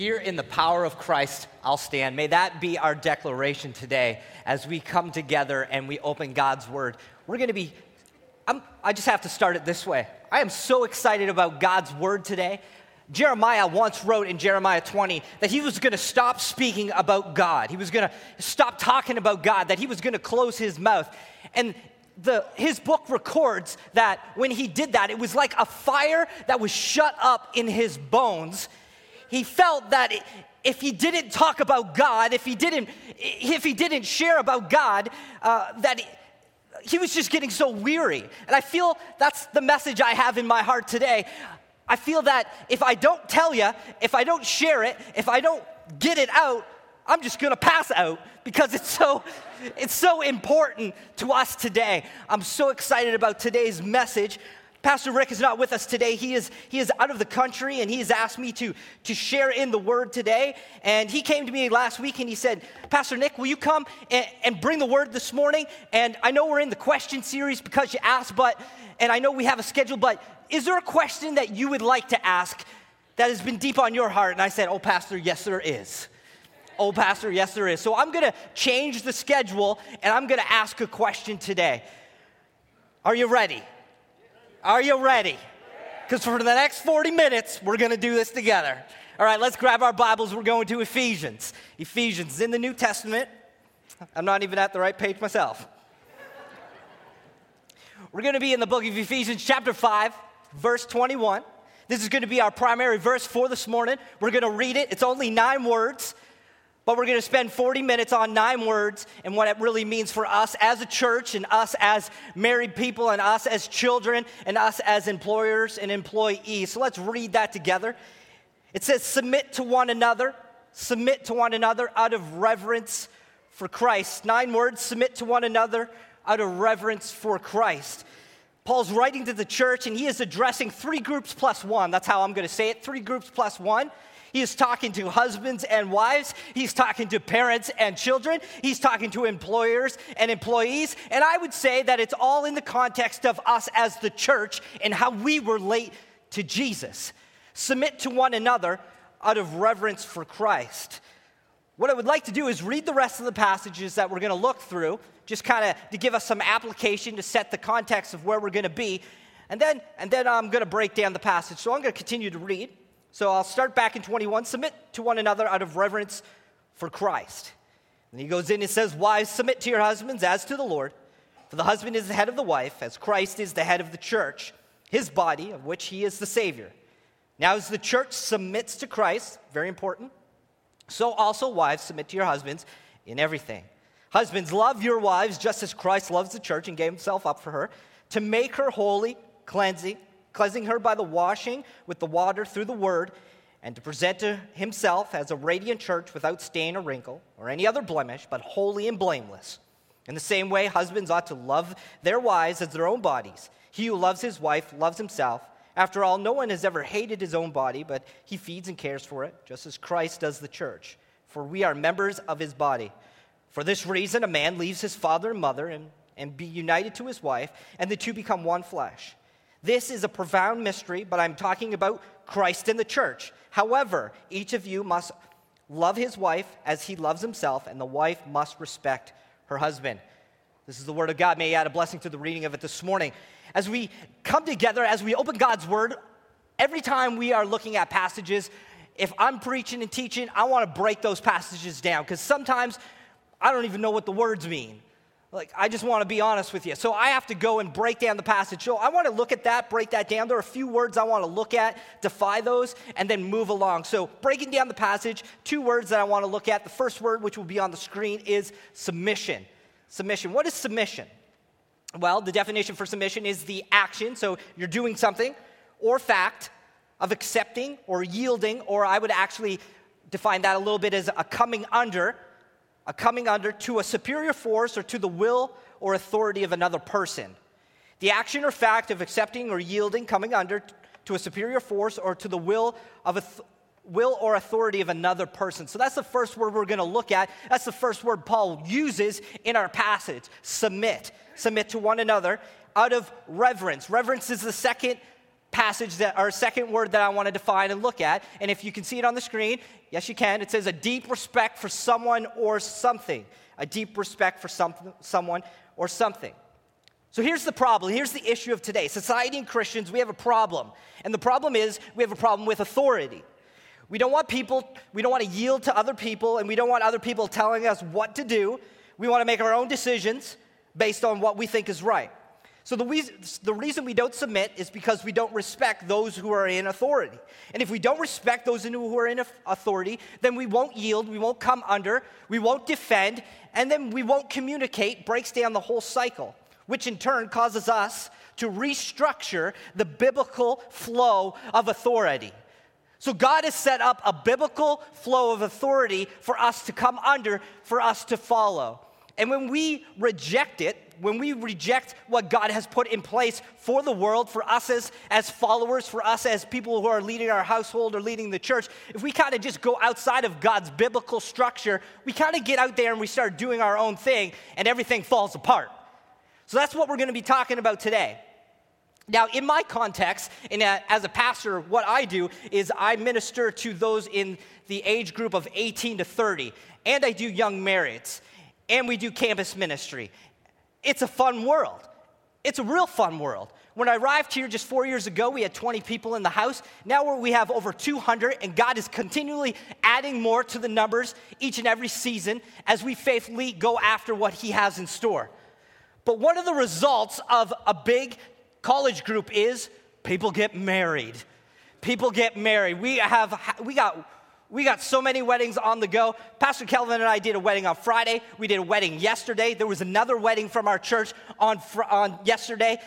Here in the power of Christ, I'll stand. May that be our declaration today as we come together and we open God's word. We're going to be, I'm, I just have to start it this way. I am so excited about God's word today. Jeremiah once wrote in Jeremiah 20 that he was going to stop speaking about God. He was going to stop talking about God, that he was going to close his mouth. And the, his book records that when he did that, it was like a fire that was shut up in his bones. He felt that if he didn't talk about God, if he didn't, if he didn't share about God, uh, that he was just getting so weary. And I feel that's the message I have in my heart today. I feel that if I don't tell you, if I don't share it, if I don't get it out, I'm just gonna pass out because it's so it's so important to us today. I'm so excited about today's message. Pastor Rick is not with us today. He is, he is out of the country and he has asked me to, to share in the word today. And he came to me last week and he said, Pastor Nick, will you come and, and bring the word this morning? And I know we're in the question series because you asked, but, and I know we have a schedule, but is there a question that you would like to ask that has been deep on your heart? And I said, Oh, Pastor, yes, there is. Oh, Pastor, yes, there is. So I'm going to change the schedule and I'm going to ask a question today. Are you ready? Are you ready? Because for the next 40 minutes, we're going to do this together. All right, let's grab our Bibles. We're going to Ephesians. Ephesians in the New Testament. I'm not even at the right page myself. We're going to be in the book of Ephesians, chapter 5, verse 21. This is going to be our primary verse for this morning. We're going to read it. It's only nine words. But we're going to spend 40 minutes on nine words and what it really means for us as a church and us as married people and us as children and us as employers and employees. So let's read that together. It says, Submit to one another, submit to one another out of reverence for Christ. Nine words, submit to one another out of reverence for Christ. Paul's writing to the church and he is addressing three groups plus one. That's how I'm going to say it three groups plus one. He is talking to husbands and wives. He's talking to parents and children. He's talking to employers and employees. And I would say that it's all in the context of us as the church and how we relate to Jesus. Submit to one another out of reverence for Christ. What I would like to do is read the rest of the passages that we're going to look through, just kind of to give us some application to set the context of where we're going to be. And then, and then I'm going to break down the passage. So I'm going to continue to read. So I'll start back in 21. Submit to one another out of reverence for Christ. And he goes in and says, Wives, submit to your husbands as to the Lord. For the husband is the head of the wife, as Christ is the head of the church, his body, of which he is the Savior. Now, as the church submits to Christ, very important, so also wives submit to your husbands in everything. Husbands, love your wives just as Christ loves the church and gave himself up for her, to make her holy, cleansing, cleansing her by the washing with the water through the word, and to present to himself as a radiant church without stain or wrinkle or any other blemish, but holy and blameless. In the same way, husbands ought to love their wives as their own bodies. He who loves his wife loves himself. After all, no one has ever hated his own body, but he feeds and cares for it, just as Christ does the church. For we are members of his body. For this reason, a man leaves his father and mother and, and be united to his wife, and the two become one flesh. This is a profound mystery, but I'm talking about Christ and the church. However, each of you must love his wife as he loves himself, and the wife must respect her husband. This is the word of God. May you add a blessing to the reading of it this morning. As we come together, as we open God's word, every time we are looking at passages, if I'm preaching and teaching, I want to break those passages down because sometimes I don't even know what the words mean. Like, I just want to be honest with you. So I have to go and break down the passage. So I want to look at that, break that down. There are a few words I want to look at, defy those, and then move along. So, breaking down the passage, two words that I want to look at. The first word, which will be on the screen, is submission. Submission. What is submission? Well, the definition for submission is the action, so you're doing something, or fact of accepting or yielding, or I would actually define that a little bit as a coming under a coming under to a superior force or to the will or authority of another person. The action or fact of accepting or yielding, coming under to a superior force or to the will of a th- will or authority of another person. So that's the first word we're going to look at. That's the first word Paul uses in our passage. Submit. Submit to one another out of reverence. Reverence is the second passage that, our second word that I want to define and look at. And if you can see it on the screen, yes, you can. It says a deep respect for someone or something. A deep respect for some, someone or something. So here's the problem. Here's the issue of today. Society and Christians, we have a problem. And the problem is we have a problem with authority. We don't want people, we don't want to yield to other people, and we don't want other people telling us what to do. We want to make our own decisions based on what we think is right. So the reason, the reason we don't submit is because we don't respect those who are in authority. And if we don't respect those who are in authority, then we won't yield, we won't come under, we won't defend, and then we won't communicate, breaks down the whole cycle which in turn causes us to restructure the biblical flow of authority. So, God has set up a biblical flow of authority for us to come under, for us to follow. And when we reject it, when we reject what God has put in place for the world, for us as, as followers, for us as people who are leading our household or leading the church, if we kind of just go outside of God's biblical structure, we kind of get out there and we start doing our own thing and everything falls apart. So that's what we're going to be talking about today. Now, in my context, and as a pastor, what I do is I minister to those in the age group of 18 to 30, and I do young marrieds, and we do campus ministry. It's a fun world. It's a real fun world. When I arrived here just four years ago, we had 20 people in the house. Now we have over 200, and God is continually adding more to the numbers each and every season as we faithfully go after what He has in store. But one of the results of a big college group is people get married. People get married. We have we got we got so many weddings on the go. Pastor Kelvin and I did a wedding on Friday. We did a wedding yesterday. There was another wedding from our church on, on yesterday.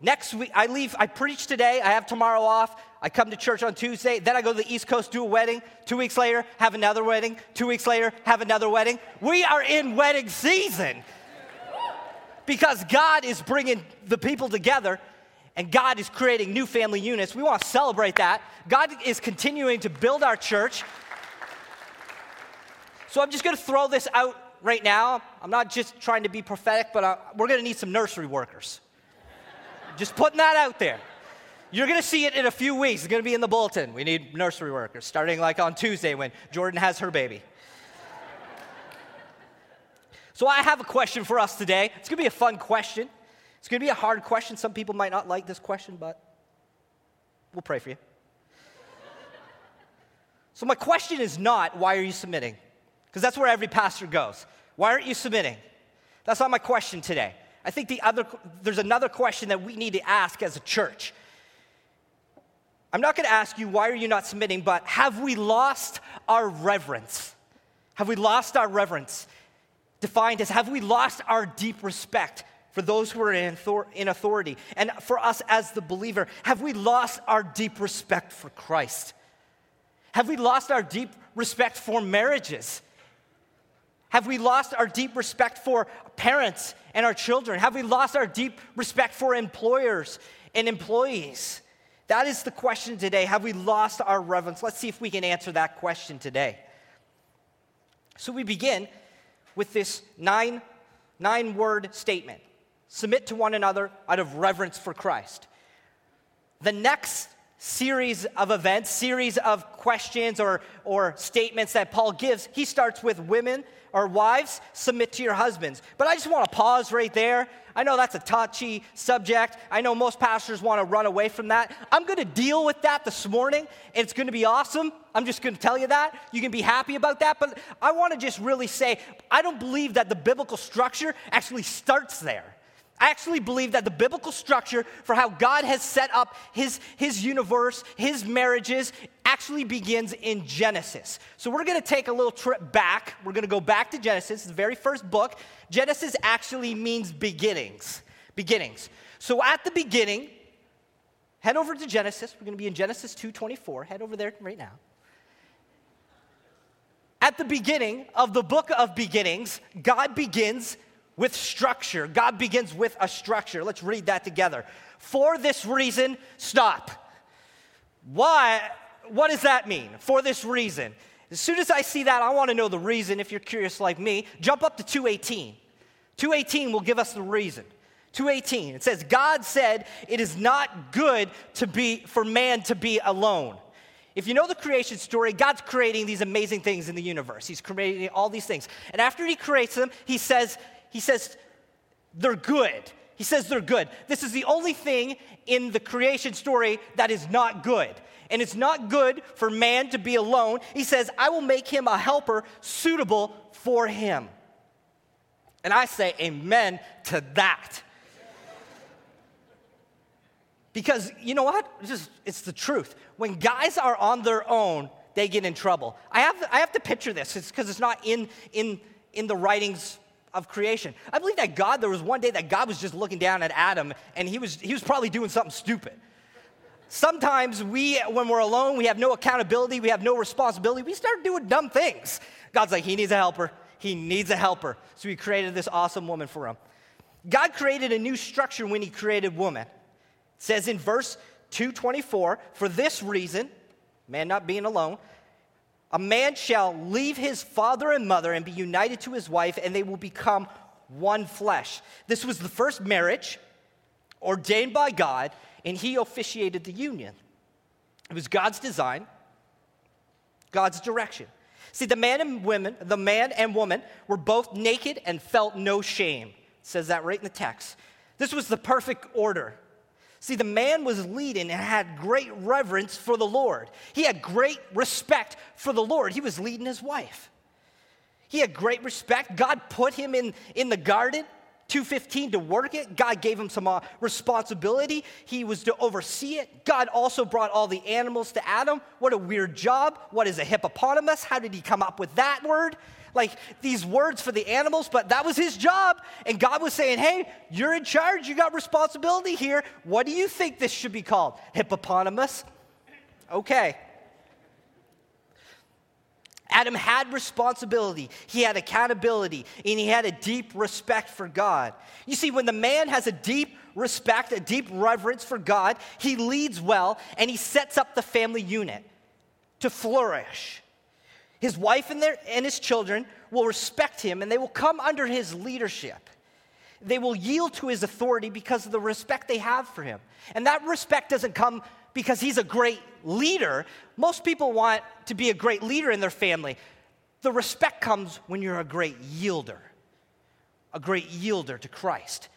Next week, I leave, I preach today. I have tomorrow off. I come to church on Tuesday. Then I go to the East Coast, do a wedding. Two weeks later, have another wedding. Two weeks later, have another wedding. We are in wedding season because God is bringing the people together and God is creating new family units. We want to celebrate that. God is continuing to build our church. So I'm just going to throw this out right now. I'm not just trying to be prophetic, but I, uh, we're going to need some nursery workers. just putting that out there. You're going to see it in a few weeks. It's going to be in the bulletin. We need nursery workers starting like on Tuesday when Jordan has her baby. So I have a question for us today. It's going to be a fun question. It's going to be a hard question. Some people might not like this question, but we'll pray for you. so, my question is not, why are you submitting? Because that's where every pastor goes. Why aren't you submitting? That's not my question today. I think the other, there's another question that we need to ask as a church. I'm not going to ask you, why are you not submitting, but have we lost our reverence? Have we lost our reverence? defined as have we lost our deep respect for those who are in authority? And for us as the believer, have we lost our deep respect for Christ? Have we lost our deep respect for marriages? Have we lost our deep respect for parents and our children? Have we lost our deep respect for employers and employees? That is the question today. Have we lost our reverence? Let's see if we can answer that question today. So we begin with this nine, nine word statement submit to one another out of reverence for Christ. The next series of events, series of questions or, or statements that Paul gives, he starts with women or wives, submit to your husbands. But I just want to pause right there I know that's a touchy subject. I know most pastors want to run away from that. I'm going to deal with that this morning, and it's going to be awesome. I'm just going to tell you that. You can be happy about that. But I want to just really say I don't believe that the biblical structure actually starts there. I actually believe that the biblical structure for how God has set up his, his universe, his marriages, actually begins in Genesis. So we're going to take a little trip back. We're going to go back to Genesis, the very first book. Genesis actually means beginnings. Beginnings. So at the beginning, head over to Genesis. We're going to be in Genesis 2:24. Head over there right now. At the beginning of the book of beginnings, God begins with structure. God begins with a structure. Let's read that together. For this reason, stop. Why? What does that mean? For this reason. As soon as I see that, I want to know the reason. If you're curious like me, jump up to 218. 218 will give us the reason. 218. It says, God said, It is not good to be for man to be alone. If you know the creation story, God's creating these amazing things in the universe. He's creating all these things. And after he creates them, he says, he says, they're good. He says they're good. This is the only thing in the creation story that is not good. And it's not good for man to be alone. He says, I will make him a helper suitable for him. And I say amen to that. Because you know what? It's, just, it's the truth. When guys are on their own, they get in trouble. I have, I have to picture this because it's, it's not in, in, in the writings of creation. I believe that God, there was one day that God was just looking down at Adam and he was, he was probably doing something stupid. Sometimes we, when we're alone, we have no accountability, we have no responsibility, we start doing dumb things. God's like, he needs a helper. He needs a helper. So he created this awesome woman for him. God created a new structure when he created woman It says in verse 224, for this reason, man not being alone, a man shall leave his father and mother and be united to his wife, and they will become one flesh. This was the first marriage ordained by God, and he officiated the union. It was God's design, God's direction. See, the man and women, the man and woman were both naked and felt no shame. It says that right in the text. This was the perfect order. See, the man was leading and had great reverence for the Lord. He had great respect for the Lord. He was leading his wife. He had great respect. God put him in, in the garden, 215, to work it. God gave him some uh, responsibility. He was to oversee it. God also brought all the animals to Adam. What a weird job. What is a hippopotamus? How did he come up with that word? Like these words for the animals, but that was his job. And God was saying, Hey, you're in charge. You got responsibility here. What do you think this should be called? Hippopotamus? Okay. Adam had responsibility, he had accountability, and he had a deep respect for God. You see, when the man has a deep respect, a deep reverence for God, he leads well and he sets up the family unit to flourish. His wife and, their, and his children will respect him and they will come under his leadership. They will yield to his authority because of the respect they have for him. And that respect doesn't come because he's a great leader. Most people want to be a great leader in their family. The respect comes when you're a great yielder, a great yielder to Christ.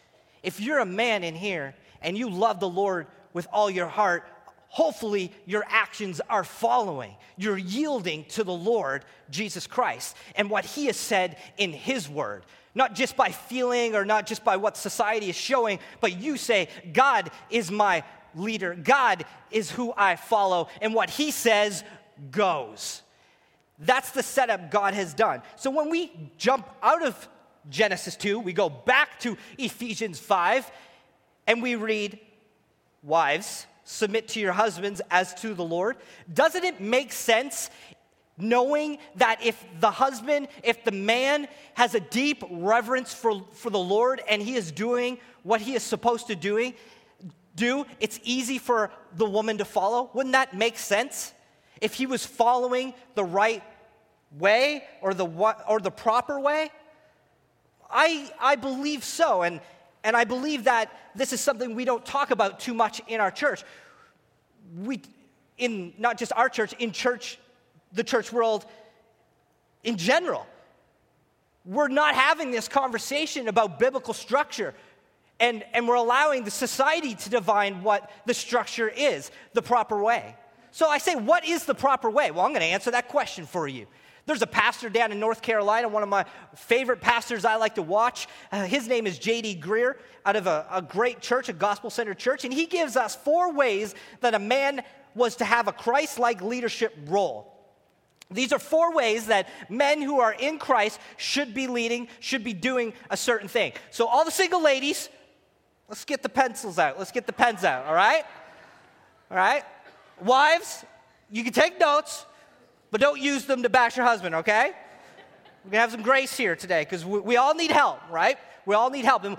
If you're a man in here and you love the Lord with all your heart, hopefully your actions are following. You're yielding to the Lord Jesus Christ and what he has said in his word. Not just by feeling or not just by what society is showing, but you say, God is my leader. God is who I follow, and what he says goes. That's the setup God has done. So when we jump out of Genesis 2, we go back to Ephesians 5, and we read, Wives, submit to your husbands as to the Lord? Doesn't it make sense knowing that if the husband, if the man has a deep reverence for, for the Lord and he is doing what he is supposed to doing, do, it's easy for the woman to follow? Wouldn't that make sense? If he was following the right way or the, or the proper way? I, I believe so. And, and I believe that this is something we don't talk about too much in our church. We, in not just our church, in church, the church world in general. We're not having this conversation about biblical structure. And, and we're allowing the society to define what the structure is, the proper way. So I say, what is the proper way? Well, I'm going to answer that question for you. There's a pastor down in North Carolina, one of my favorite pastors I like to watch. Uh, his name is J.D. Greear out of a, a great church, a gospel centered church. And he gives us four ways that a man was to have a Christ like leadership role. These are four ways that men who are in Christ should be leading, should be doing a certain thing. So, all the single ladies, let's get the pencils out. Let's get the pens out, all right? All right? Wives, you can take notes but don't use them to bash your husband, okay? We're gonna have some grace here today because we, we, all need help, right? We all need help. And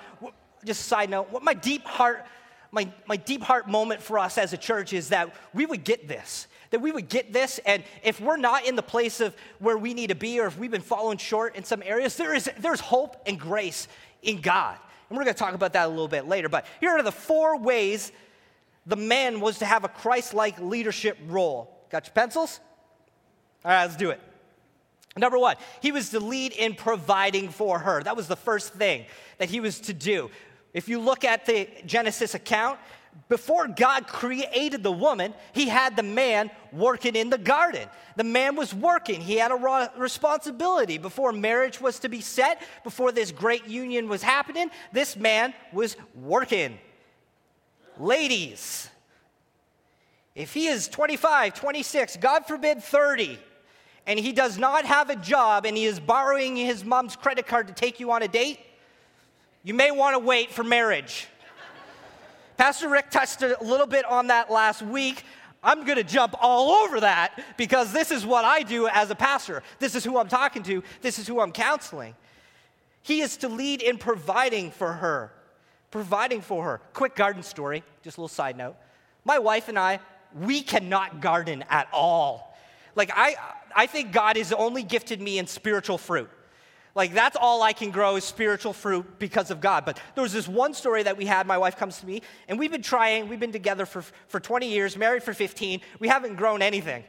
just a side note, what my deep heart, my, my deep heart moment for us as a church is that we would get this. That we would get this, and if we're not in the place of where we need to be, or if we've been falling short in some areas, there is there's hope and grace in God. And we're to talk about that a little bit later. But here are the four ways the man was to have a Christ like leadership role. Got your pencils? All right, let's do it. Number one, he was to lead in providing for her. That was the first thing that he was to do. If you look at the Genesis account, before God created the woman, he had the man working in the garden. The man was working, he had a responsibility. Before marriage was to be set, before this great union was happening, this man was working. Ladies, if he is 25, 26, God forbid 30, and he does not have a job and he is borrowing his mom's credit card to take you on a date, you may want to wait for marriage. Pastor Rick touched a little bit on that last week. I'm going to jump all over that because this is what I do as a pastor. This is who I'm talking to. This is who I'm counseling. He is to lead in providing for her. Providing for her. Quick garden story, just a little side note. My wife and I, we cannot garden at all. Like, I, I think God has only gifted me in spiritual fruit. Like, that's all I can grow is spiritual fruit because of God. But there was this one story that we had. My wife comes to me, and we've been trying, we've been together for, for 20 years, married for 15. We haven't grown anything.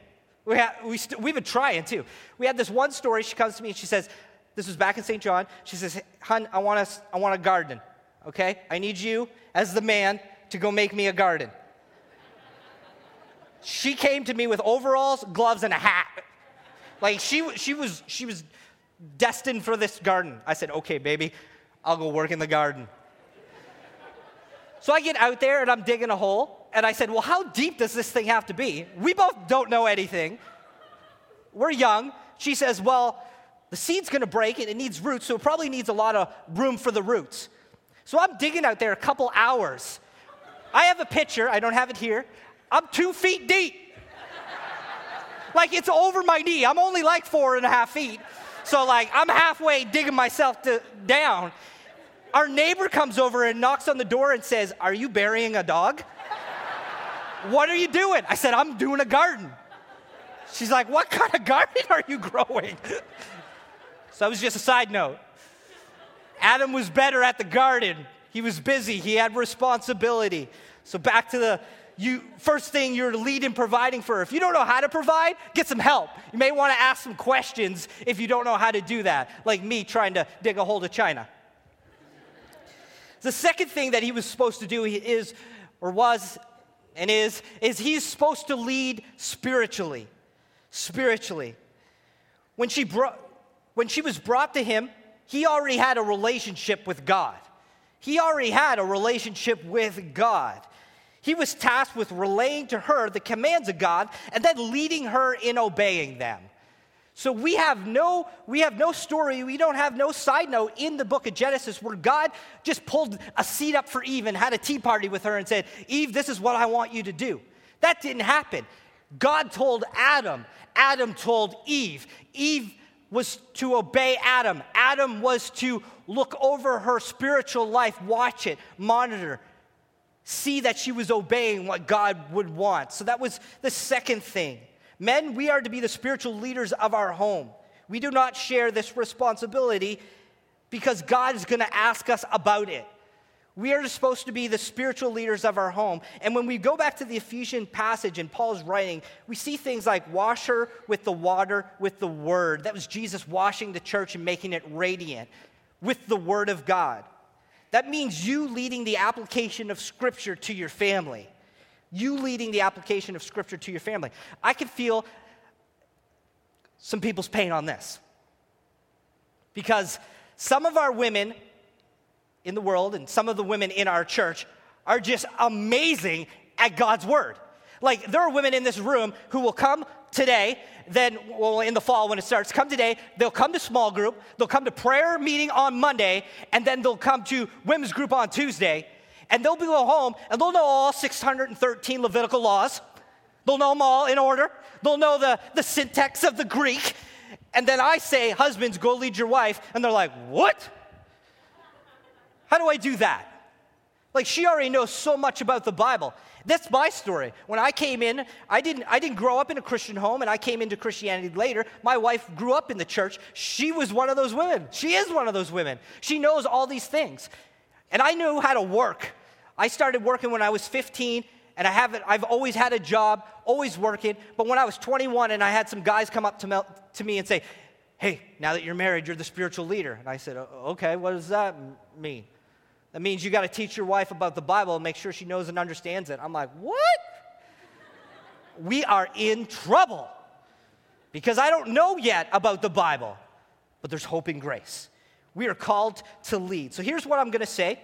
We have, we st- we've been trying too. We had this one story. She comes to me and she says, This was back in St. John. She says, Hun, I want, I want a garden, okay? I need you as the man to go make me a garden. she came to me with overalls, gloves, and a hat. Like she, she, was, she was destined for this garden. I said, okay, baby, I'll go work in the garden. so I get out there and I'm digging a hole. And I said, well, how deep does this thing have to be? We both don't know anything. We're young. She says, well, the seed's gonna break and it needs roots, so it probably needs a lot of room for the roots. So I'm digging out there a couple hours. I have a picture, I don't have it here. I'm two feet deep. Like it's over my knee. I'm only like four and a half feet. So, like, I'm halfway digging myself to, down. Our neighbor comes over and knocks on the door and says, Are you burying a dog? what are you doing? I said, I'm doing a garden. She's like, What kind of garden are you growing? so, that was just a side note. Adam was better at the garden. He was busy, he had responsibility. So, back to the you first thing you're leading providing for. If you don't know how to provide, get some help. You may want to ask some questions if you don't know how to do that, like me trying to dig a hole to China. The second thing that he was supposed to do is, or was, and is, is he's supposed to lead spiritually. Spiritually. When she, brought, when she was brought to him, he already had a relationship with God. He already had a relationship with God. He was tasked with relaying to her the commands of God and then leading her in obeying them. So we have no we have no story, we don't have no side note in the book of Genesis where God just pulled a seat up for Eve and had a tea party with her and said, "Eve, this is what I want you to do." That didn't happen. God told Adam, Adam told Eve. Eve was to obey Adam. Adam was to look over her spiritual life, watch it, monitor, see that she was obeying what God would want. So that was the second thing. Men, we are to be the spiritual leaders of our home. We do not share this responsibility because God is going to ask us about it. We are supposed to be the spiritual leaders of our home. And when we go back to the Ephesian passage in Paul's writing, we see things like wash her with the water, with the word. That was Jesus washing the church and making it radiant with the word of God. That means you leading the application of Scripture to your family. You leading the application of Scripture to your family. I can feel some people's pain on this. Because some of our women in the world and some of the women in our church are just amazing at God's Word. Like, there are women in this room who will come today, then, well, in the fall when it starts, come today, they'll come to small group, they'll come to prayer meeting on Monday, and then they'll come to women's group on Tuesday, and they'll be go home and they'll know all 613 Levitical laws. They'll know them all in order. They'll know the, the syntax of the Greek. And then I say, husbands, go lead your wife. And they're like, what? How do I do that? Like she already knows so much about the Bible. That's my story. When I came in, I didn't, I didn't grow up in a Christian home and I came into Christianity later. My wife grew up in the church. She was one of those women. She is one of those women. She knows all these things. And I knew how to work. I started working when I was 15, and I haven't, I've always had a job, always working. But when I was 21 and I had some guys come up to me, to me and say, Hey, now that you're married, you're the spiritual leader. And I said, Okay, what does that mean? That means you got to teach your wife about the Bible and make sure she knows and understands it. I'm like, What? we are in trouble because I don't know yet about the Bible, but there's hope and grace. We are called to lead. So here's what I'm going to say.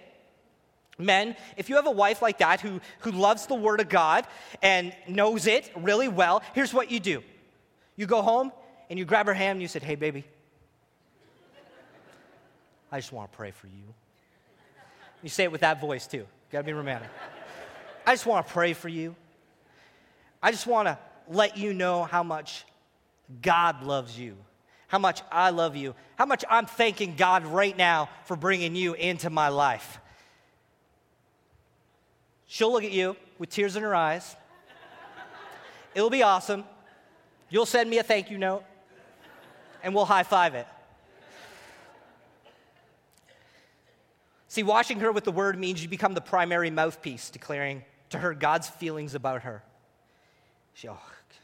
Men, if you have a wife like that who, who loves the Word of God and knows it really well, here's what you do. You go home and you grab her hand and you said, Hey, baby, I just want to pray for you. You say it with that voice too. Got to be romantic. I just want to pray for you. I just want to let you know how much God loves you, how much I love you, how much I'm thanking God right now for bringing you into my life. She'll look at you with tears in her eyes. It'll be awesome. You'll send me a thank you note, and we'll high five it. See, washing her with the word means you become the primary mouthpiece, declaring to her God's feelings about her. She, oh,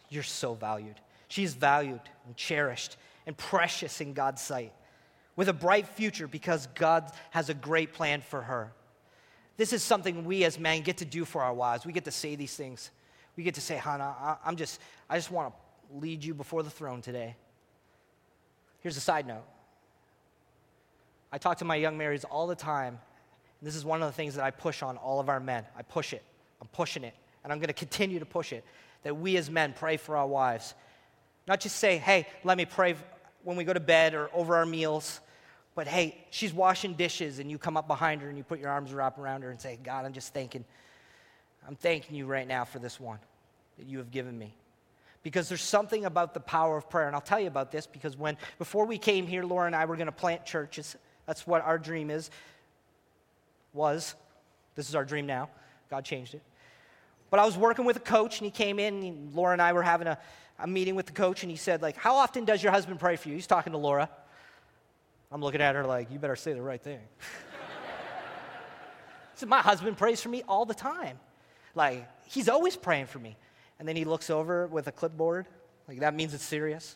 you're so valued. She's valued and cherished and precious in God's sight with a bright future because God has a great plan for her. This is something we as men get to do for our wives. We get to say these things. We get to say, Hannah, I'm just, I just want to lead you before the throne today. Here's a side note. I talk to my young marrieds all the time. this is one of the things that I push on all of our men. I push it. I'm pushing it. And I'm going to continue to push it that we as men pray for our wives. Not just say, hey, let me pray when we go to bed or over our meals, but hey, she's washing dishes and you come up behind her and you put your arms around her and say, God, I'm just thanking, I'm thanking you right now for this one that you have given me. Because there's something about the power of prayer. And I'll tell you about this because when, before we came here, Laura and I were going to plant churches. That's what our dream is, was. This is our dream now. God changed it. But I was working with a coach, and he came in, and Laura and I were having a, a meeting with the coach, and he said, like, how often does your husband pray for you? He's talking to Laura. I'm looking at her like, you better say the right thing. so my husband prays for me all the time. Like, he's always praying for me. And then he looks over with a clipboard. Like, that means it's serious.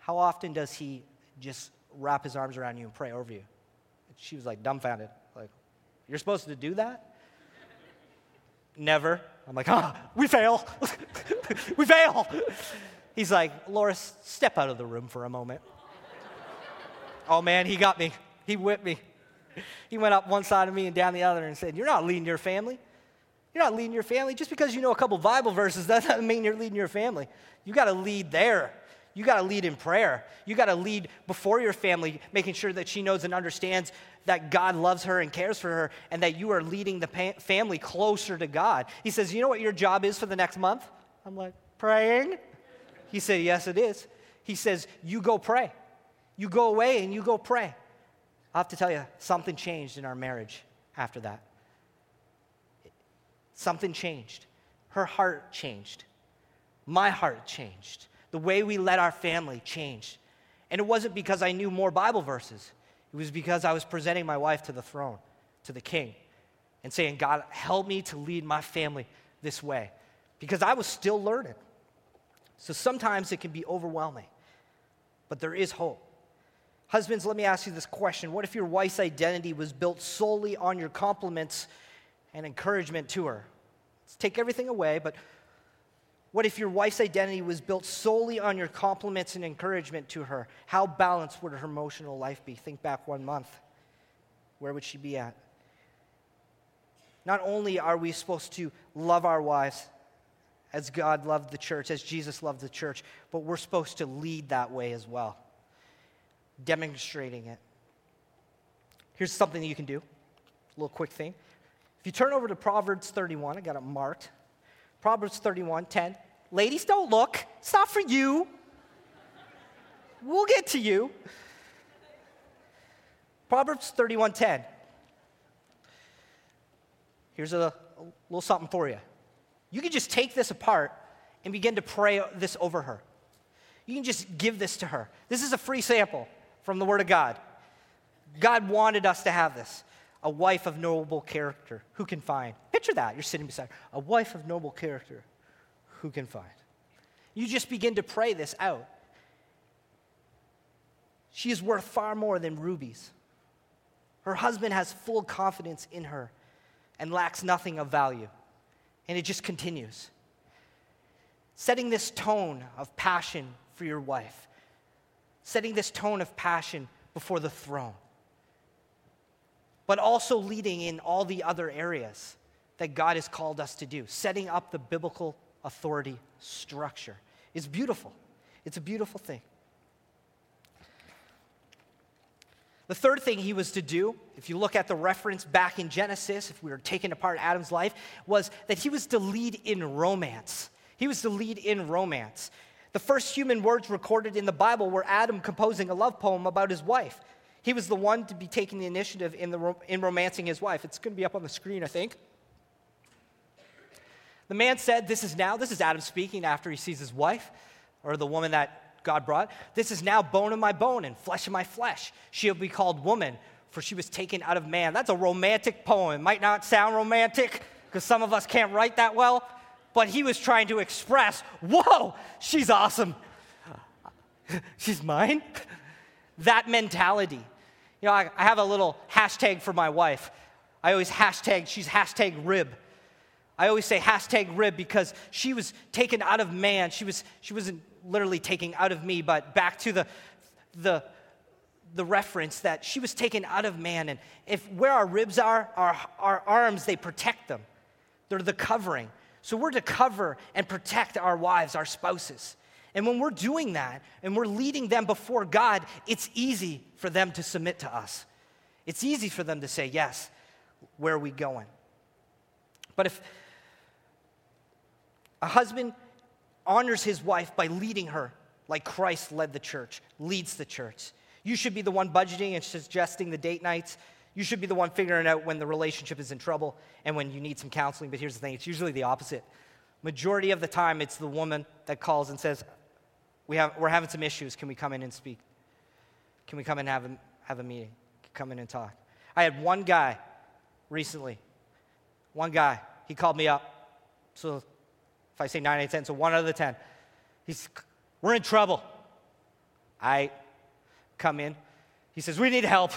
How often does he just wrap his arms around you and pray over you? She was like dumbfounded. Like, you're supposed to do that? Never. I'm like, ah, we fail. we fail. He's like, Laura, step out of the room for a moment. oh man, he got me. He whipped me. He went up one side of me and down the other and said, You're not leading your family. You're not leading your family. Just because you know a couple Bible verses doesn't mean you're leading your family. You got to lead there. You got to lead in prayer. You got to lead before your family, making sure that she knows and understands that God loves her and cares for her and that you are leading the pa- family closer to God. He says, You know what your job is for the next month? I'm like, Praying? He said, Yes, it is. He says, You go pray. You go away and you go pray. I have to tell you, something changed in our marriage after that. Something changed. Her heart changed. My heart changed. The way we led our family changed. And it wasn't because I knew more Bible verses. It was because I was presenting my wife to the throne, to the king, and saying, God, help me to lead my family this way. Because I was still learning. So sometimes it can be overwhelming, but there is hope. Husbands, let me ask you this question What if your wife's identity was built solely on your compliments and encouragement to her? Let's take everything away, but what if your wife's identity was built solely on your compliments and encouragement to her? How balanced would her emotional life be? Think back one month. Where would she be at? Not only are we supposed to love our wives as God loved the church, as Jesus loved the church, but we're supposed to lead that way as well, demonstrating it. Here's something that you can do, a little quick thing. If you turn over to Proverbs 31, I got it marked. Proverbs 31 10. Ladies, don't look. It's not for you. We'll get to you. Proverbs 31 10. Here's a, a little something for you. You can just take this apart and begin to pray this over her. You can just give this to her. This is a free sample from the Word of God. God wanted us to have this. a wife of noble character. Who can find? Picture that. You're sitting beside her. A wife of noble character. Who can find? You just begin to pray this out. She is worth far more than rubies. Her husband has full confidence in her and lacks nothing of value. And it just continues. Setting this tone of passion for your wife, setting this tone of passion before the throne, but also leading in all the other areas that God has called us to do, setting up the biblical authority structure It's beautiful. It's a beautiful thing. The third thing he was to do, if you look at the reference back in Genesis, if we were taking apart Adam's life, was that he was to lead in romance. He was to lead in romance. The first human words recorded in the Bible were Adam composing a love poem about his wife. He was the one to be taking the initiative in, the, in romancing his wife. It's going to be up on the screen, I think. The man said, This is now, this is Adam speaking after he sees his wife, or the woman that God brought. This is now bone of my bone and flesh of my flesh. She'll be called woman, for she was taken out of man. That's a romantic poem. It might not sound romantic because some of us can't write that well, but he was trying to express, whoa, she's awesome. she's mine. that mentality. You know, I, I have a little hashtag for my wife. I always hashtag, she's hashtag rib. I always say hashtag rib because she was taken out of man. She, was, she wasn't literally taken out of me, but back to the, the, the reference that she was taken out of man. And if where our ribs are, our, our arms, they protect them. They're the covering. So we're to cover and protect our wives, our spouses. And when we're doing that and we're leading them before God, it's easy for them to submit to us. It's easy for them to say, Yes, where are we going? But if a husband honors his wife by leading her like Christ led the church, leads the church. You should be the one budgeting and suggesting the date nights. You should be the one figuring out when the relationship is in trouble and when you need some counseling. But here's the thing it's usually the opposite. Majority of the time, it's the woman that calls and says, we have, We're having some issues. Can we come in and speak? Can we come and have a, have a meeting? Come in and talk. I had one guy recently, one guy, he called me up. So if I say 9, 8, 10, so one out of the 10. He's, we're in trouble. I come in. He says, We need help.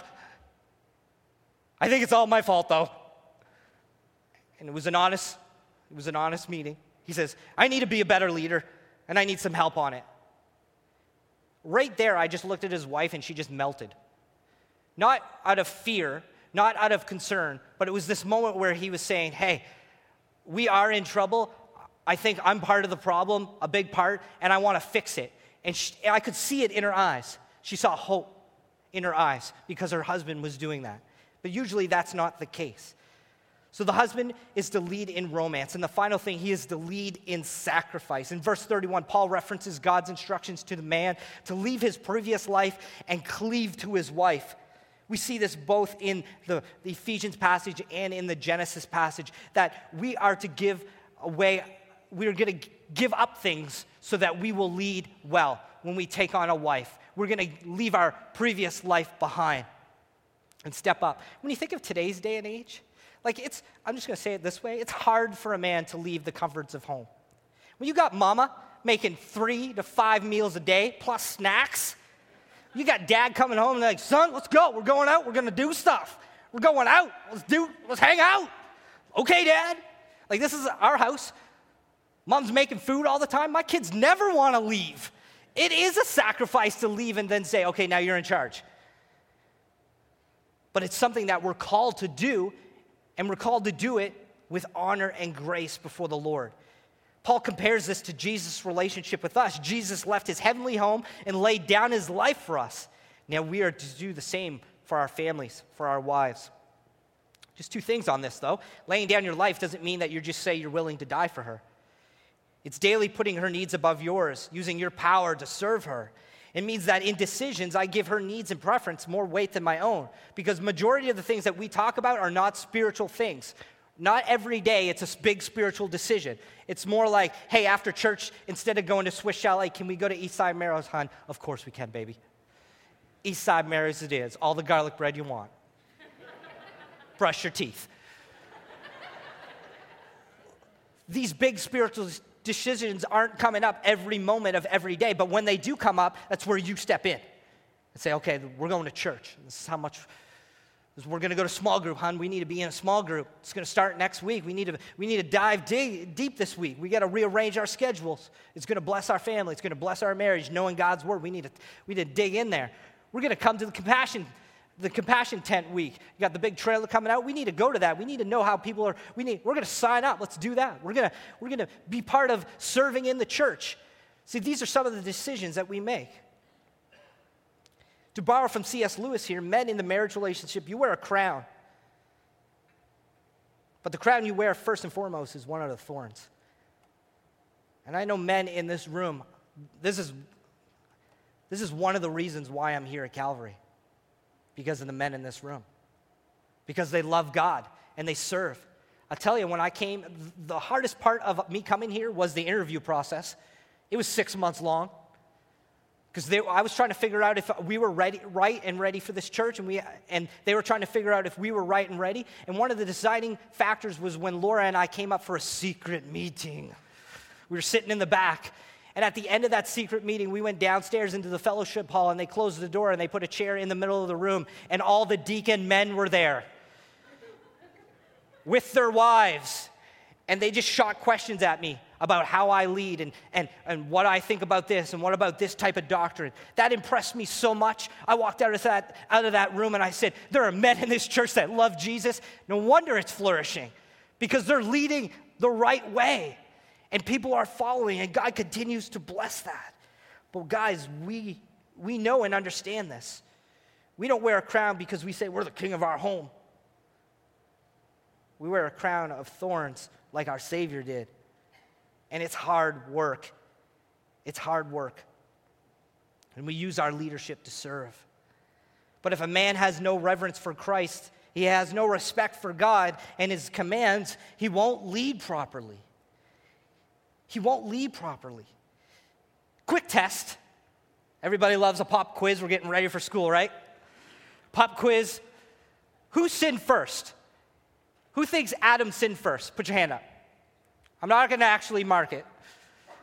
I think it's all my fault, though. And it was an honest, it was an honest meeting. He says, I need to be a better leader, and I need some help on it. Right there, I just looked at his wife, and she just melted. Not out of fear, not out of concern, but it was this moment where he was saying, Hey, we are in trouble. I think I'm part of the problem, a big part, and I want to fix it. And she, I could see it in her eyes. She saw hope in her eyes because her husband was doing that. But usually that's not the case. So the husband is to lead in romance. And the final thing, he is to lead in sacrifice. In verse 31, Paul references God's instructions to the man to leave his previous life and cleave to his wife. We see this both in the, the Ephesians passage and in the Genesis passage that we are to give away we're going to give up things so that we will lead well when we take on a wife. We're going to leave our previous life behind and step up. When you think of today's day and age, like it's, I'm just going to say it this way it's hard for a man to leave the comforts of home. When you got mama making three to five meals a day plus snacks, you got dad coming home and like, son, let's go. We're going out. We're going to do stuff. We're going out. Let's do, let's hang out. Okay, dad. Like, this is our house. Mom's making food all the time. My kids never want to leave. It is a sacrifice to leave and then say, okay, now you're in charge. But it's something that we're called to do, and we're called to do it with honor and grace before the Lord. Paul compares this to Jesus' relationship with us. Jesus left his heavenly home and laid down his life for us. Now we are to do the same for our families, for our wives. Just two things on this, though. Laying down your life doesn't mean that you just say you're willing to die for her. It's daily putting her needs above yours, using your power to serve her. It means that in decisions, I give her needs and preference more weight than my own because majority of the things that we talk about are not spiritual things. Not every day it's a big spiritual decision. It's more like, hey, after church, instead of going to Swiss Chalet, can we go to East Side Mario's? Of course we can, baby. East Side Mario's it is. All the garlic bread you want. brush your teeth. These big spiritual decisions aren't coming up every moment of every day, but when they do come up, that's where you step in and say, okay, we're going to church. This is how much we're going to go to small group, hon. We need to be in a small group. It's going to start next week. We need to, we need to dive deep this week. We got to rearrange our schedules. It's going to bless our family. It's going to bless our marriage, knowing God's word. We need to, we need to dig in there. We're going to come to the compassion, the compassion tent week. You got the big trailer coming out. We need to go to that. We need to know how people are. We need, we're going to sign up. Let's do that. We're going to, we're going to be part of serving in the church. See, these are some of the decisions that we make. To borrow from C.S. Lewis here, men in the marriage relationship, you wear a crown. But the crown you wear, first and foremost, is one of the thorns. And I know men in this room, this is, this is one of the reasons why I'm here at Calvary, because of the men in this room, because they love God and they serve. I tell you, when I came, the hardest part of me coming here was the interview process. It was six months long because I was trying to figure out if we were ready, right and ready for this church, and, we, and they were trying to figure out if we were right and ready. And one of the deciding factors was when Laura and I came up for a secret meeting. We were sitting in the back, and at the end of that secret meeting, we went downstairs into the fellowship hall, and they closed the door, and they put a chair in the middle of the room, and all the deacon men were there with their wives, and they just shot questions at me about how I lead and, and, and what I think about this and what about this type of doctrine. That impressed me so much. I walked out of that, out of that room and I said, There are men in this church that love Jesus. No wonder it's flourishing because they're leading the right way and people are following and God continues to bless that. But guys, we, we know and understand this. We don't wear a crown because we say we're the king of our home. We wear a crown of thorns like our Savior did and it's hard work. It's hard work. And we use our leadership to serve. But if a man has no reverence for Christ, he has no respect for God and his commands, he won't lead properly. He won't lead properly. Quick test. Everybody loves a pop quiz. We're getting ready for school, right? Pop quiz. Who sinned first? Who thinks Adam sinned first? Put your hand up. I'm not going to actually mark it.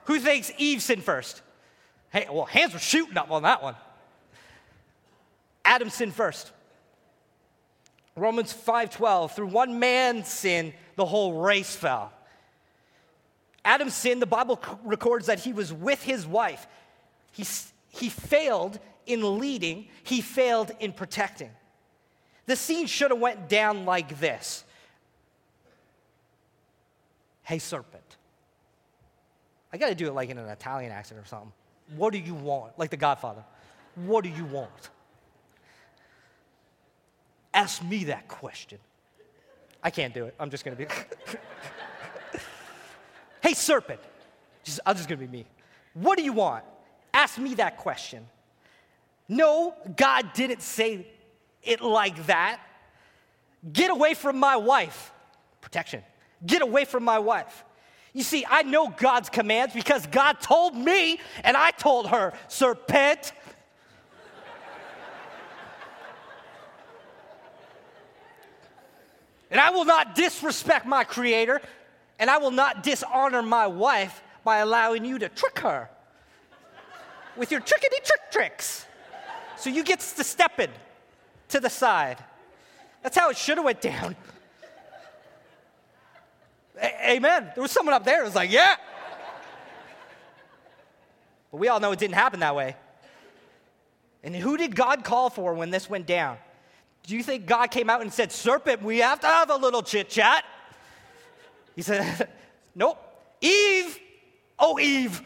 Who thinks Eve sinned first? Hey, well, hands were shooting up on that one. Adam sinned first. Romans 5:12 through one man's sin the whole race fell. Adam's sin the Bible records that he was with his wife. He, he failed in leading, he failed in protecting. The scene should have went down like this. Hey, serpent. I got to do it like in an Italian accent or something. What do you want? Like the Godfather. What do you want? Ask me that question. I can't do it. I'm just going to be. hey, serpent. Just, I'm just to be me. What do you want? Ask me that question. No, God didn't say it like that. Get away from my wife. Protection. Get away from my wife. You see, I know God's commands because God told me and I told her, serpent. and I will not disrespect my creator and I will not dishonor my wife by allowing you to trick her with your trickety trick tricks. So you get to step to the side. That's how it should have went down. A- amen. There was someone up there who was like, yeah. But we all know it didn't happen that way. And who did God call for when this went down? Do you think God came out and said, Serpent, we have to have a little chit chat? He said, Nope. Eve, oh, Eve,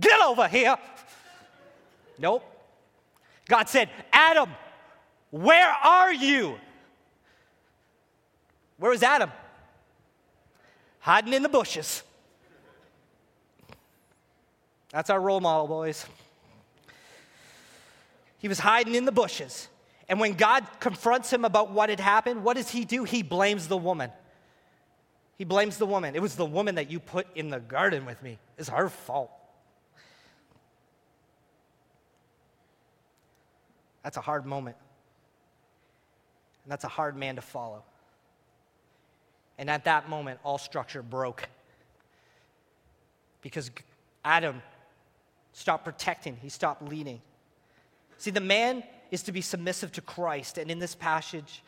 get over here. Nope. God said, Adam, where are you? Where was Adam? hiding in the bushes. That's our role model, boys. He was hiding in the bushes. And when God confronts him about what had happened, what does he do? He blames the woman. He blames the woman. It was the woman that you put in the garden with me. It's her fault. That's a hard moment. And that's a hard man to follow. And at that moment, all structure broke. Because Adam stopped protecting, he stopped leading. See, the man is to be submissive to Christ. And in this passage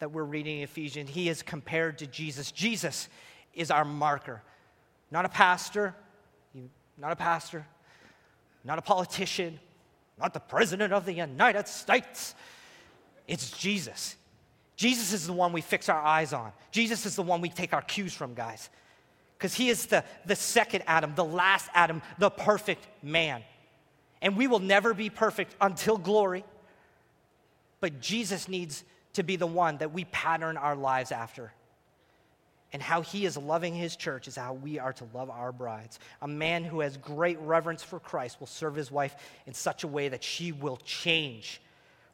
that we're reading in Ephesians, he is compared to Jesus. Jesus is our marker, not a pastor, not a pastor, not a politician, not the president of the United States. It's Jesus. Jesus is the one we fix our eyes on. Jesus is the one we take our cues from, guys. Because he is the, the second Adam, the last Adam, the perfect man. And we will never be perfect until glory. But Jesus needs to be the one that we pattern our lives after. And how he is loving his church is how we are to love our brides. A man who has great reverence for Christ will serve his wife in such a way that she will change.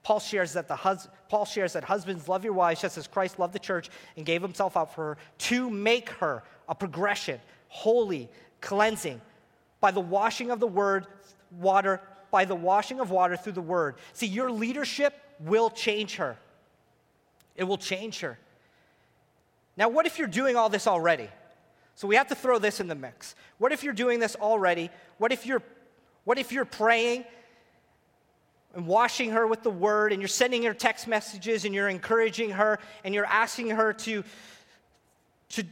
Paul shares that, the hus- Paul shares that husbands love your wives just as Christ loved the church and gave himself up for her to make her a progression, holy, cleansing by the washing of the word, water, by the washing of water through the word. See, your leadership will change her. It will change her. Now, what if you're doing all this already? So we have to throw this in the mix. What if you're doing this already? What if you're what if you're praying and washing her with the word and you're sending her text messages and you're encouraging her and you're asking her to to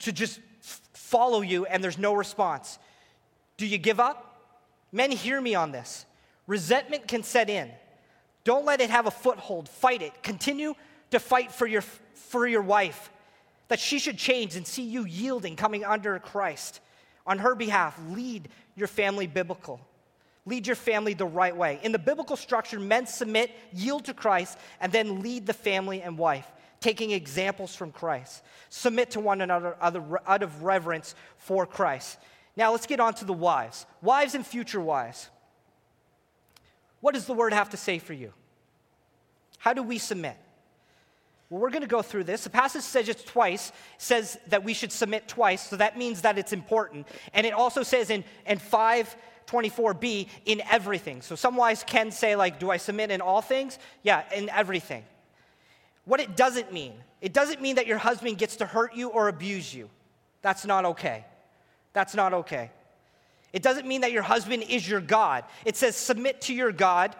to just follow you and there's no response? Do you give up? Men, hear me on this. Resentment can set in. Don't let it have a foothold. Fight it. Continue to fight for your, for your wife, that she should change and see you yielding, coming under Christ. On her behalf, lead your family biblical. Lead your family the right way. In the biblical structure, men submit, yield to Christ, and then lead the family and wife, taking examples from Christ. Submit to one another out of reverence for Christ. Now let's get on to the wives. Wives and future wives. What does the word have to say for you? How do we submit? Well, we're going to go through this. The passage says it twice, says that we should submit twice, so that means that it's important. And it also says in, in 524b, in everything. So some wives can say, like, do I submit in all things? Yeah, in everything. What it doesn't mean, it doesn't mean that your husband gets to hurt you or abuse you. That's not okay. That's not okay. It doesn't mean that your husband is your God. It says, submit to your God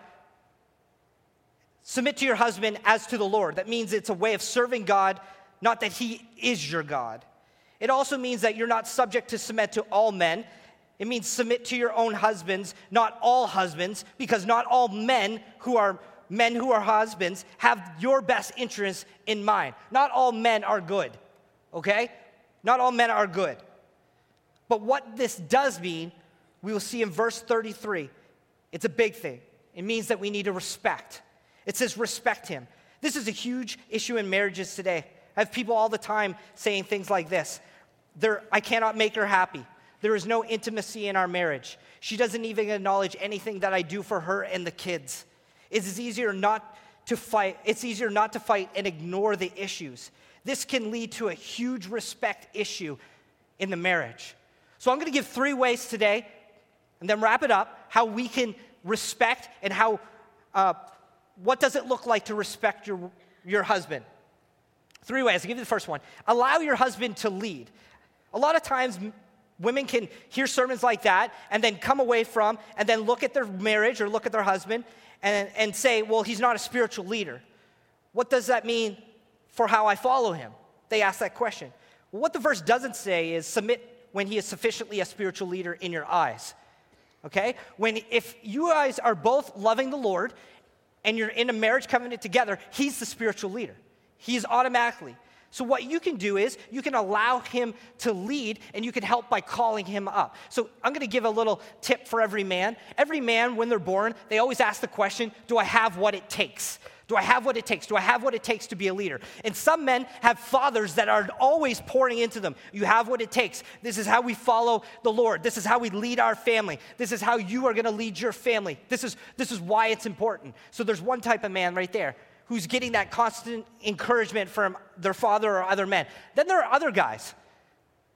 Submit to your husband as to the Lord. That means it's a way of serving God, not that he is your God. It also means that you're not subject to submit to all men. It means submit to your own husbands, not all husbands, because not all men who are men who are husbands have your best interests in mind. Not all men are good, okay? Not all men are good. But what this does mean, we will see in verse 33. It's a big thing. It means that we need to respect. It says, respect him. This is a huge issue in marriages today. I have people all the time saying things like this there, I cannot make her happy. There is no intimacy in our marriage. She doesn't even acknowledge anything that I do for her and the kids. It is easier not to fight. It's easier not to fight and ignore the issues. This can lead to a huge respect issue in the marriage. So I'm going to give three ways today, and then wrap it up. How we can respect and how uh, what does it look like to respect your, your husband? Three ways. I'll give you the first one. Allow your husband to lead. A lot of times, women can hear sermons like that and then come away from and then look at their marriage or look at their husband and, and say, well, he's not a spiritual leader. What does that mean for how I follow him? They ask that question. Well, what the verse doesn't say is submit when he is sufficiently a spiritual leader in your eyes. Okay? When if you guys are both loving the Lord and you're in a marriage covenant together, he's the spiritual leader. He's automatically. So, what you can do is you can allow him to lead and you can help by calling him up. So, I'm gonna give a little tip for every man. Every man, when they're born, they always ask the question Do I have what it takes? Do I have what it takes? Do I have what it takes to be a leader? And some men have fathers that are always pouring into them. You have what it takes. This is how we follow the Lord. This is how we lead our family. This is how you are going to lead your family. This is, this is why it's important. So there's one type of man right there who's getting that constant encouragement from their father or other men. Then there are other guys.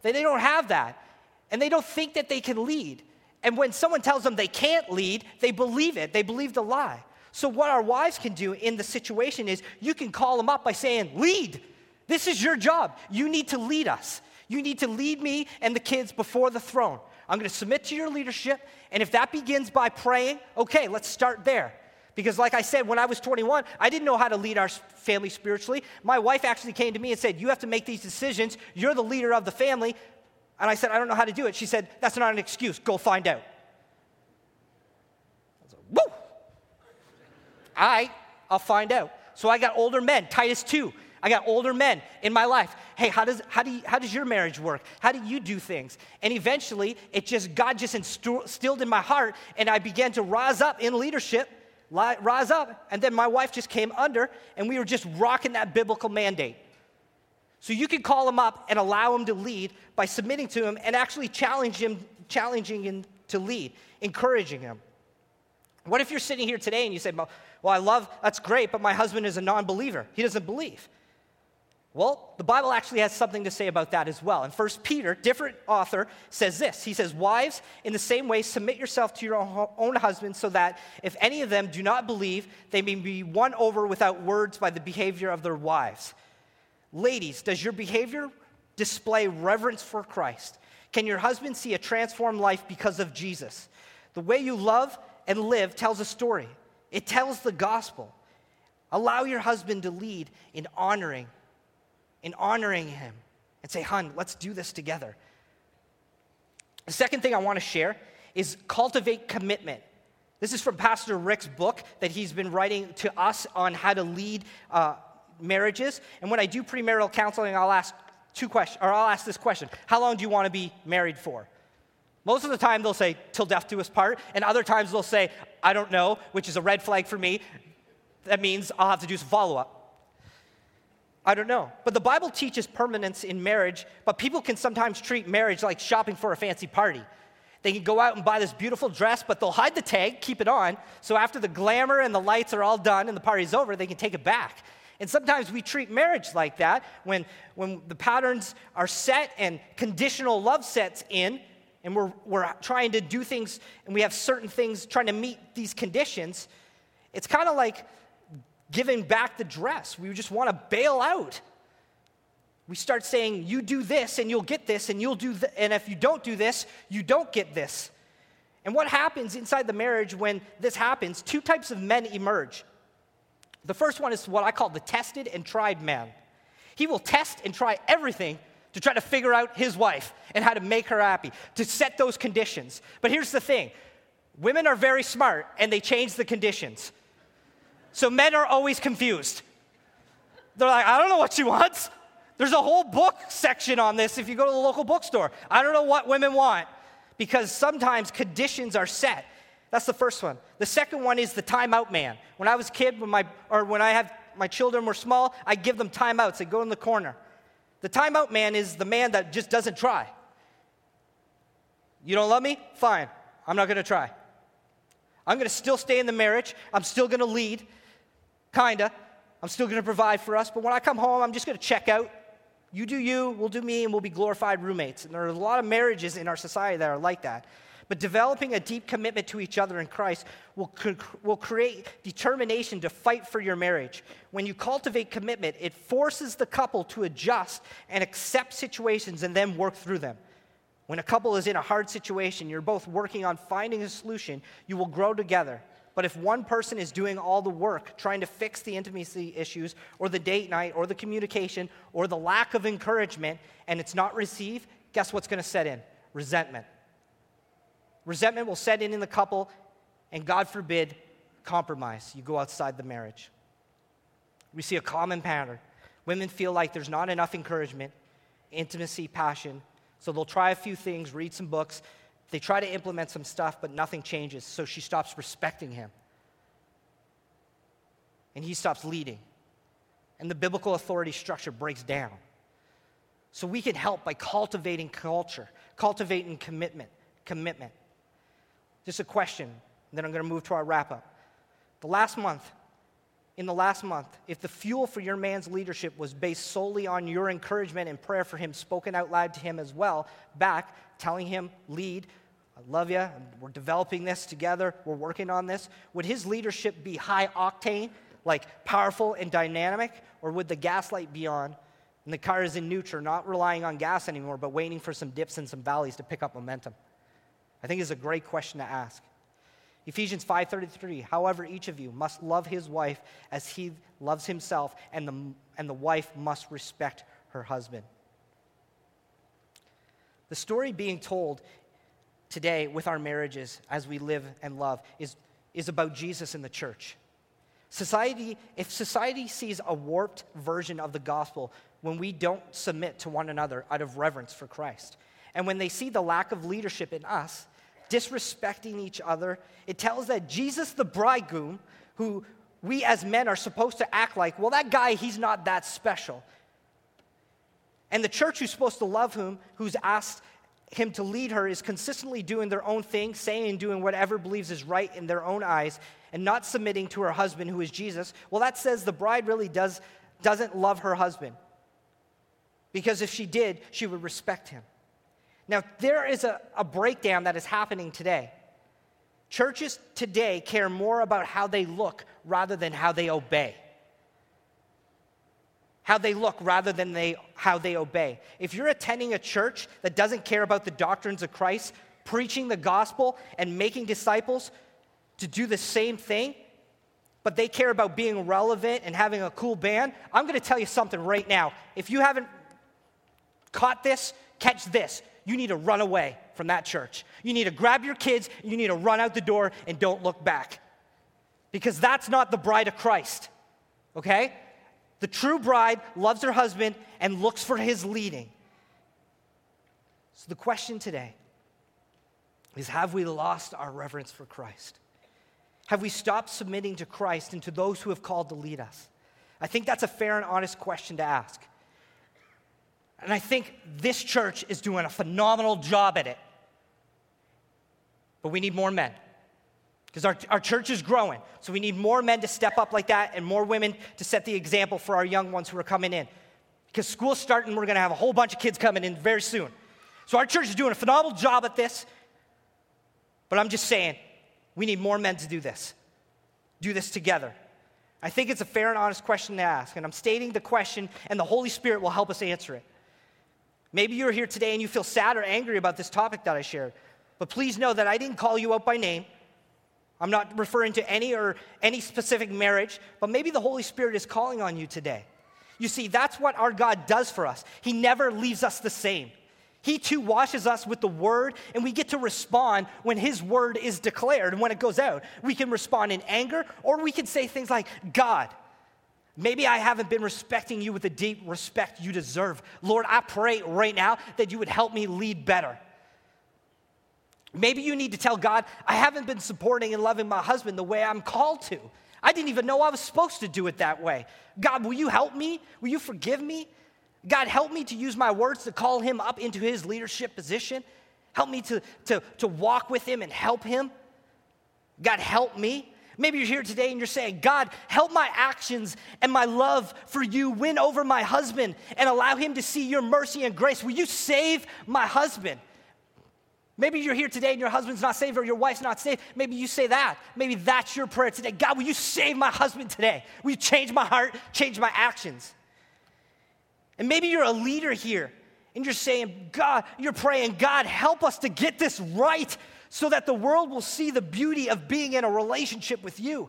They, they don't have that. And they don't think that they can lead. And when someone tells them they can't lead, they believe it. They believe the lie. So, what our wives can do in the situation is you can call them up by saying, Lead, This is your job. You need to lead us. You need to lead me and the kids before the throne. I'm going to submit to your leadership. And if that begins by praying, okay, let's start there. Because, like I said, when I was 21, I didn't know how to lead our family spiritually. My wife actually came to me and said, You have to make these decisions. You're the leader of the family. And I said, I don't know how to do it. She said, That's not an excuse. Go find out. I was like, Woo! I, I'll find out. So I got older men, Titus 2. I got older men in my life. Hey, how does, how, do you, how does your marriage work? How do you do things? And eventually, it just, God just instilled in my heart, and I began to rise up in leadership, rise up. And then my wife just came under, and we were just rocking that biblical mandate. So you can call him up and allow him to lead by submitting to him and actually challenge him, challenging him to lead, encouraging him. What if you're sitting here today and you say, Well, I love, that's great, but my husband is a non believer. He doesn't believe. Well, the Bible actually has something to say about that as well. And First Peter, different author, says this. He says, Wives, in the same way, submit yourself to your own husbands, so that if any of them do not believe, they may be won over without words by the behavior of their wives. Ladies, does your behavior display reverence for Christ? Can your husband see a transformed life because of Jesus? The way you love and live tells a story, it tells the gospel. Allow your husband to lead in honoring in honoring him and say, Hun, let's do this together. The second thing I want to share is cultivate commitment. This is from Pastor Rick's book that he's been writing to us on how to lead uh, marriages. And when I do premarital counseling, I'll ask two questions, or I'll ask this question How long do you want to be married for? Most of the time, they'll say, till death do us part. And other times, they'll say, I don't know, which is a red flag for me. That means I'll have to do some follow up. I don't know. But the Bible teaches permanence in marriage, but people can sometimes treat marriage like shopping for a fancy party. They can go out and buy this beautiful dress, but they'll hide the tag, keep it on, so after the glamour and the lights are all done and the party's over, they can take it back. And sometimes we treat marriage like that when, when the patterns are set and conditional love sets in, and we're, we're trying to do things and we have certain things trying to meet these conditions. It's kind of like giving back the dress. We just want to bail out. We start saying, you do this and you'll get this, and you'll do th- and if you don't do this, you don't get this. And what happens inside the marriage when this happens? Two types of men emerge. The first one is what I call the tested and tried man. He will test and try everything to try to figure out his wife and how to make her happy, to set those conditions. But here's the thing women are very smart and they change the conditions. So men are always confused. They're like, I don't know what she wants. There's a whole book section on this if you go to the local bookstore. I don't know what women want because sometimes conditions are set. That's the first one. The second one is the timeout man. When I was a kid, when my, or when I have my children were small, I give them timeouts. They go in the corner. The timeout man is the man that just doesn't try. You don't love me? Fine. I'm not going to try. I'm going to still stay in the marriage. I'm still going to lead. Kinda. I'm still going to provide for us, but when I come home, I'm just going to check out. You do you, we'll do me, and we'll be glorified roommates. And there are a lot of marriages in our society that are like that. But developing a deep commitment to each other in Christ will, will create determination to fight for your marriage. When you cultivate commitment, it forces the couple to adjust and accept situations and then work through them. When a couple is in a hard situation, you're both working on finding a solution, you will grow together. But if one person is doing all the work, trying to fix the intimacy issues, or the date night, or the communication, or the lack of encouragement, and it's not received, guess what's going to set in? Resentment. Resentment will set in in the couple, and God forbid, compromise. You go outside the marriage. We see a common pattern. Women feel like there's not enough encouragement, intimacy, passion, so they'll try a few things, read some books, they try to implement some stuff, but nothing changes, so she stops respecting him. And he stops leading. And the biblical authority structure breaks down. So we can help by cultivating culture, cultivating commitment, commitment. Just a question, then I'm going to move to our wrap up. The last month, in the last month, if the fuel for your man's leadership was based solely on your encouragement and prayer for him, spoken out loud to him as well, back, telling him, lead, I love you. We're developing this together. We're working on this. Would his leadership be high octane, like powerful and dynamic, or would the gaslight be on And the car is in neutral, not relying on gas anymore, but waiting for some dips and some valleys to pick up momentum? I think is a great question to ask. Ephesians 5:33 However each of you must love his wife as he loves himself and the and the wife must respect her husband. The story being told today with our marriages as we live and love is, is about Jesus and the church. Society, if society sees a warped version of the gospel when we don't submit to one another out of reverence for Christ, and when they see the lack of leadership in us, disrespecting each other, it tells that Jesus, the bridegroom, who we as men are supposed to act like, well, that guy, he's not that special. And the church who's supposed to love him, who's asked him to lead her, is consistently doing their own thing, saying and doing whatever believes is right in their own eyes, and not submitting to her husband, who is Jesus. Well, that says the bride really does, doesn't love her husband. Because if she did, she would respect him. Now, there is a, a breakdown that is happening today. Churches today care more about how they look rather than how they obey. How they look rather than they, how they obey. If you're attending a church that doesn't care about the doctrines of Christ, preaching the gospel and making disciples to do the same thing, but they care about being relevant and having a cool band, I'm to tell you something right now. If you haven't caught this, catch this you need to run away from that church. You need to grab your kids, you need to run out the door and don't look back. Because that's not the bride of Christ, okay? The true bride loves her husband and looks for his leading. So the question today is have we lost our reverence for Christ? Have we stopped submitting to Christ and to those who have called to lead us? I think that's a fair and honest question to ask. And I think this church is doing a phenomenal job at it. But we need more men. Because our, our church is growing. So we need more men to step up like that and more women to set the example for our young ones who are coming in. Because school's starting, we're going to have a whole bunch of kids coming in very soon. So our church is doing a phenomenal job at this. But I'm just saying, we need more men to do this. Do this together. I think it's a fair and honest question to ask. And I'm stating the question, and the Holy Spirit will help us answer it. Maybe you're here today and you feel sad or angry about this topic that I shared. But please know that I didn't call you out by name. I'm not referring to any or any specific marriage, but maybe the Holy Spirit is calling on you today. You see, that's what our God does for us. He never leaves us the same. He too washes us with the word, and we get to respond when his word is declared and when it goes out. We can respond in anger, or we can say things like, God, Maybe I haven't been respecting you with the deep respect you deserve. Lord, I pray right now that you would help me lead better. Maybe you need to tell God, I haven't been supporting and loving my husband the way I'm called to. I didn't even know I was supposed to do it that way. God, will you help me? Will you forgive me? God, help me to use my words to call him up into his leadership position. Help me to, to, to walk with him and help him. God, help me. Maybe you're here today and you're saying, God, help my actions and my love for you win over my husband and allow him to see your mercy and grace. Will you save my husband? Maybe you're here today and your husband's not saved or your wife's not saved. Maybe you say that. Maybe that's your prayer today. God, will you save my husband today? Will you change my heart, change my actions? And maybe you're a leader here and you're saying, God, you're praying, God, help us to get this right so that the world will see the beauty of being in a relationship with you.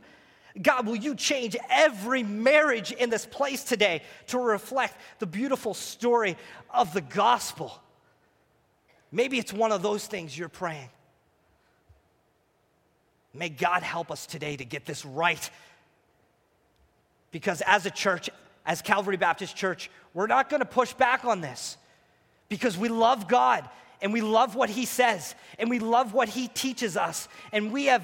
God, will you change every marriage in this place today to reflect the beautiful story of the gospel? Maybe it's one of those things you're praying. May God help us today to get this right. Because as a church, as Calvary Baptist Church, we're not going to push back on this because we love God and we love what he says and we love what he teaches us and we have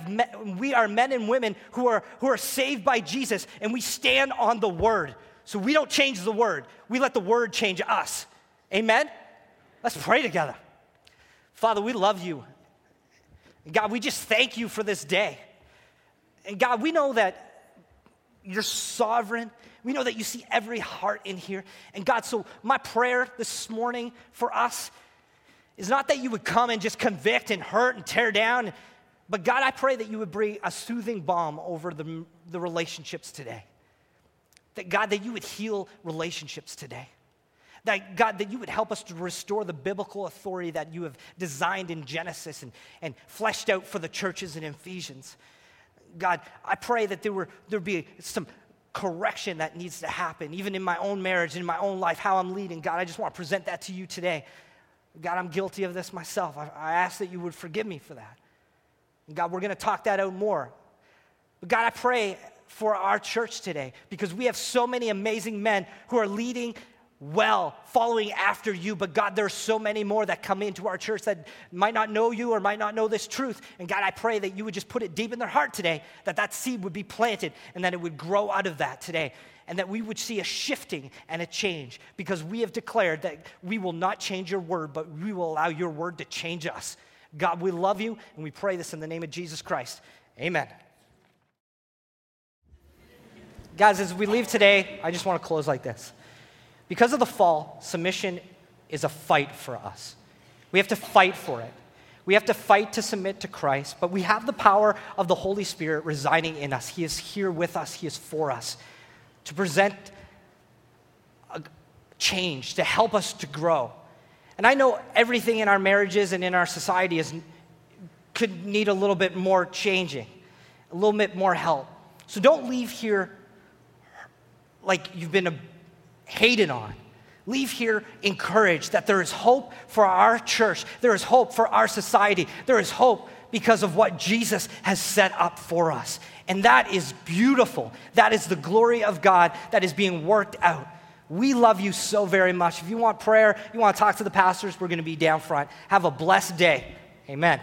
we are men and women who are who are saved by Jesus and we stand on the word. So we don't change the word. We let the word change us. Amen? Let's pray together. Father we love you. God we just thank you for this day. And god we know that you're sovereign. We know that you see every heart in here. And god so my prayer this morning for us is not that you would come and just convict and hurt and tear down, but God, I pray that you would bring a soothing balm over the, the relationships today. That God, that you would heal relationships today. That God, that you would help us to restore the biblical authority that you have designed in Genesis and, and fleshed out for the churches in Ephesians. God, I pray that there, were, there be some correction that needs to happen, even in my own marriage, in my own life, how I'm leading. God, I just want to present that to you today. God, I'm guilty of this myself. I, I ask that you would forgive me for that. And God, we're going to talk that out more. But God, I pray for our church today because we have so many amazing men who are leading well, following after you. But God, there's so many more that come into our church that might not know you or might not know this truth. And God, I pray that you would just put it deep in their heart today, that that seed would be planted and that it would grow out of that today. And that we would see a shifting and a change because we have declared that we will not change your word, but we will allow your word to change us. God, we love you and we pray this in the name of Jesus Christ. Amen. Guys, as we leave today, I just want to close like this. Because of the fall, submission is a fight for us. We have to fight for it. We have to fight to submit to Christ, but we have the power of the Holy Spirit residing in us. He is here with us, He is for us to present a change, to help us to grow. And I know everything in our marriages and in our society is, could need a little bit more changing, a little bit more help. So don't leave here like you've been hated on. Leave here encouraged that there is hope for our church, there is hope for our society, there is hope because of what Jesus has set up for us. And that is beautiful. That is the glory of God that is being worked out. We love you so very much. If you want prayer, you want to talk to the pastors, we're going to be down front. Have a blessed day. Amen.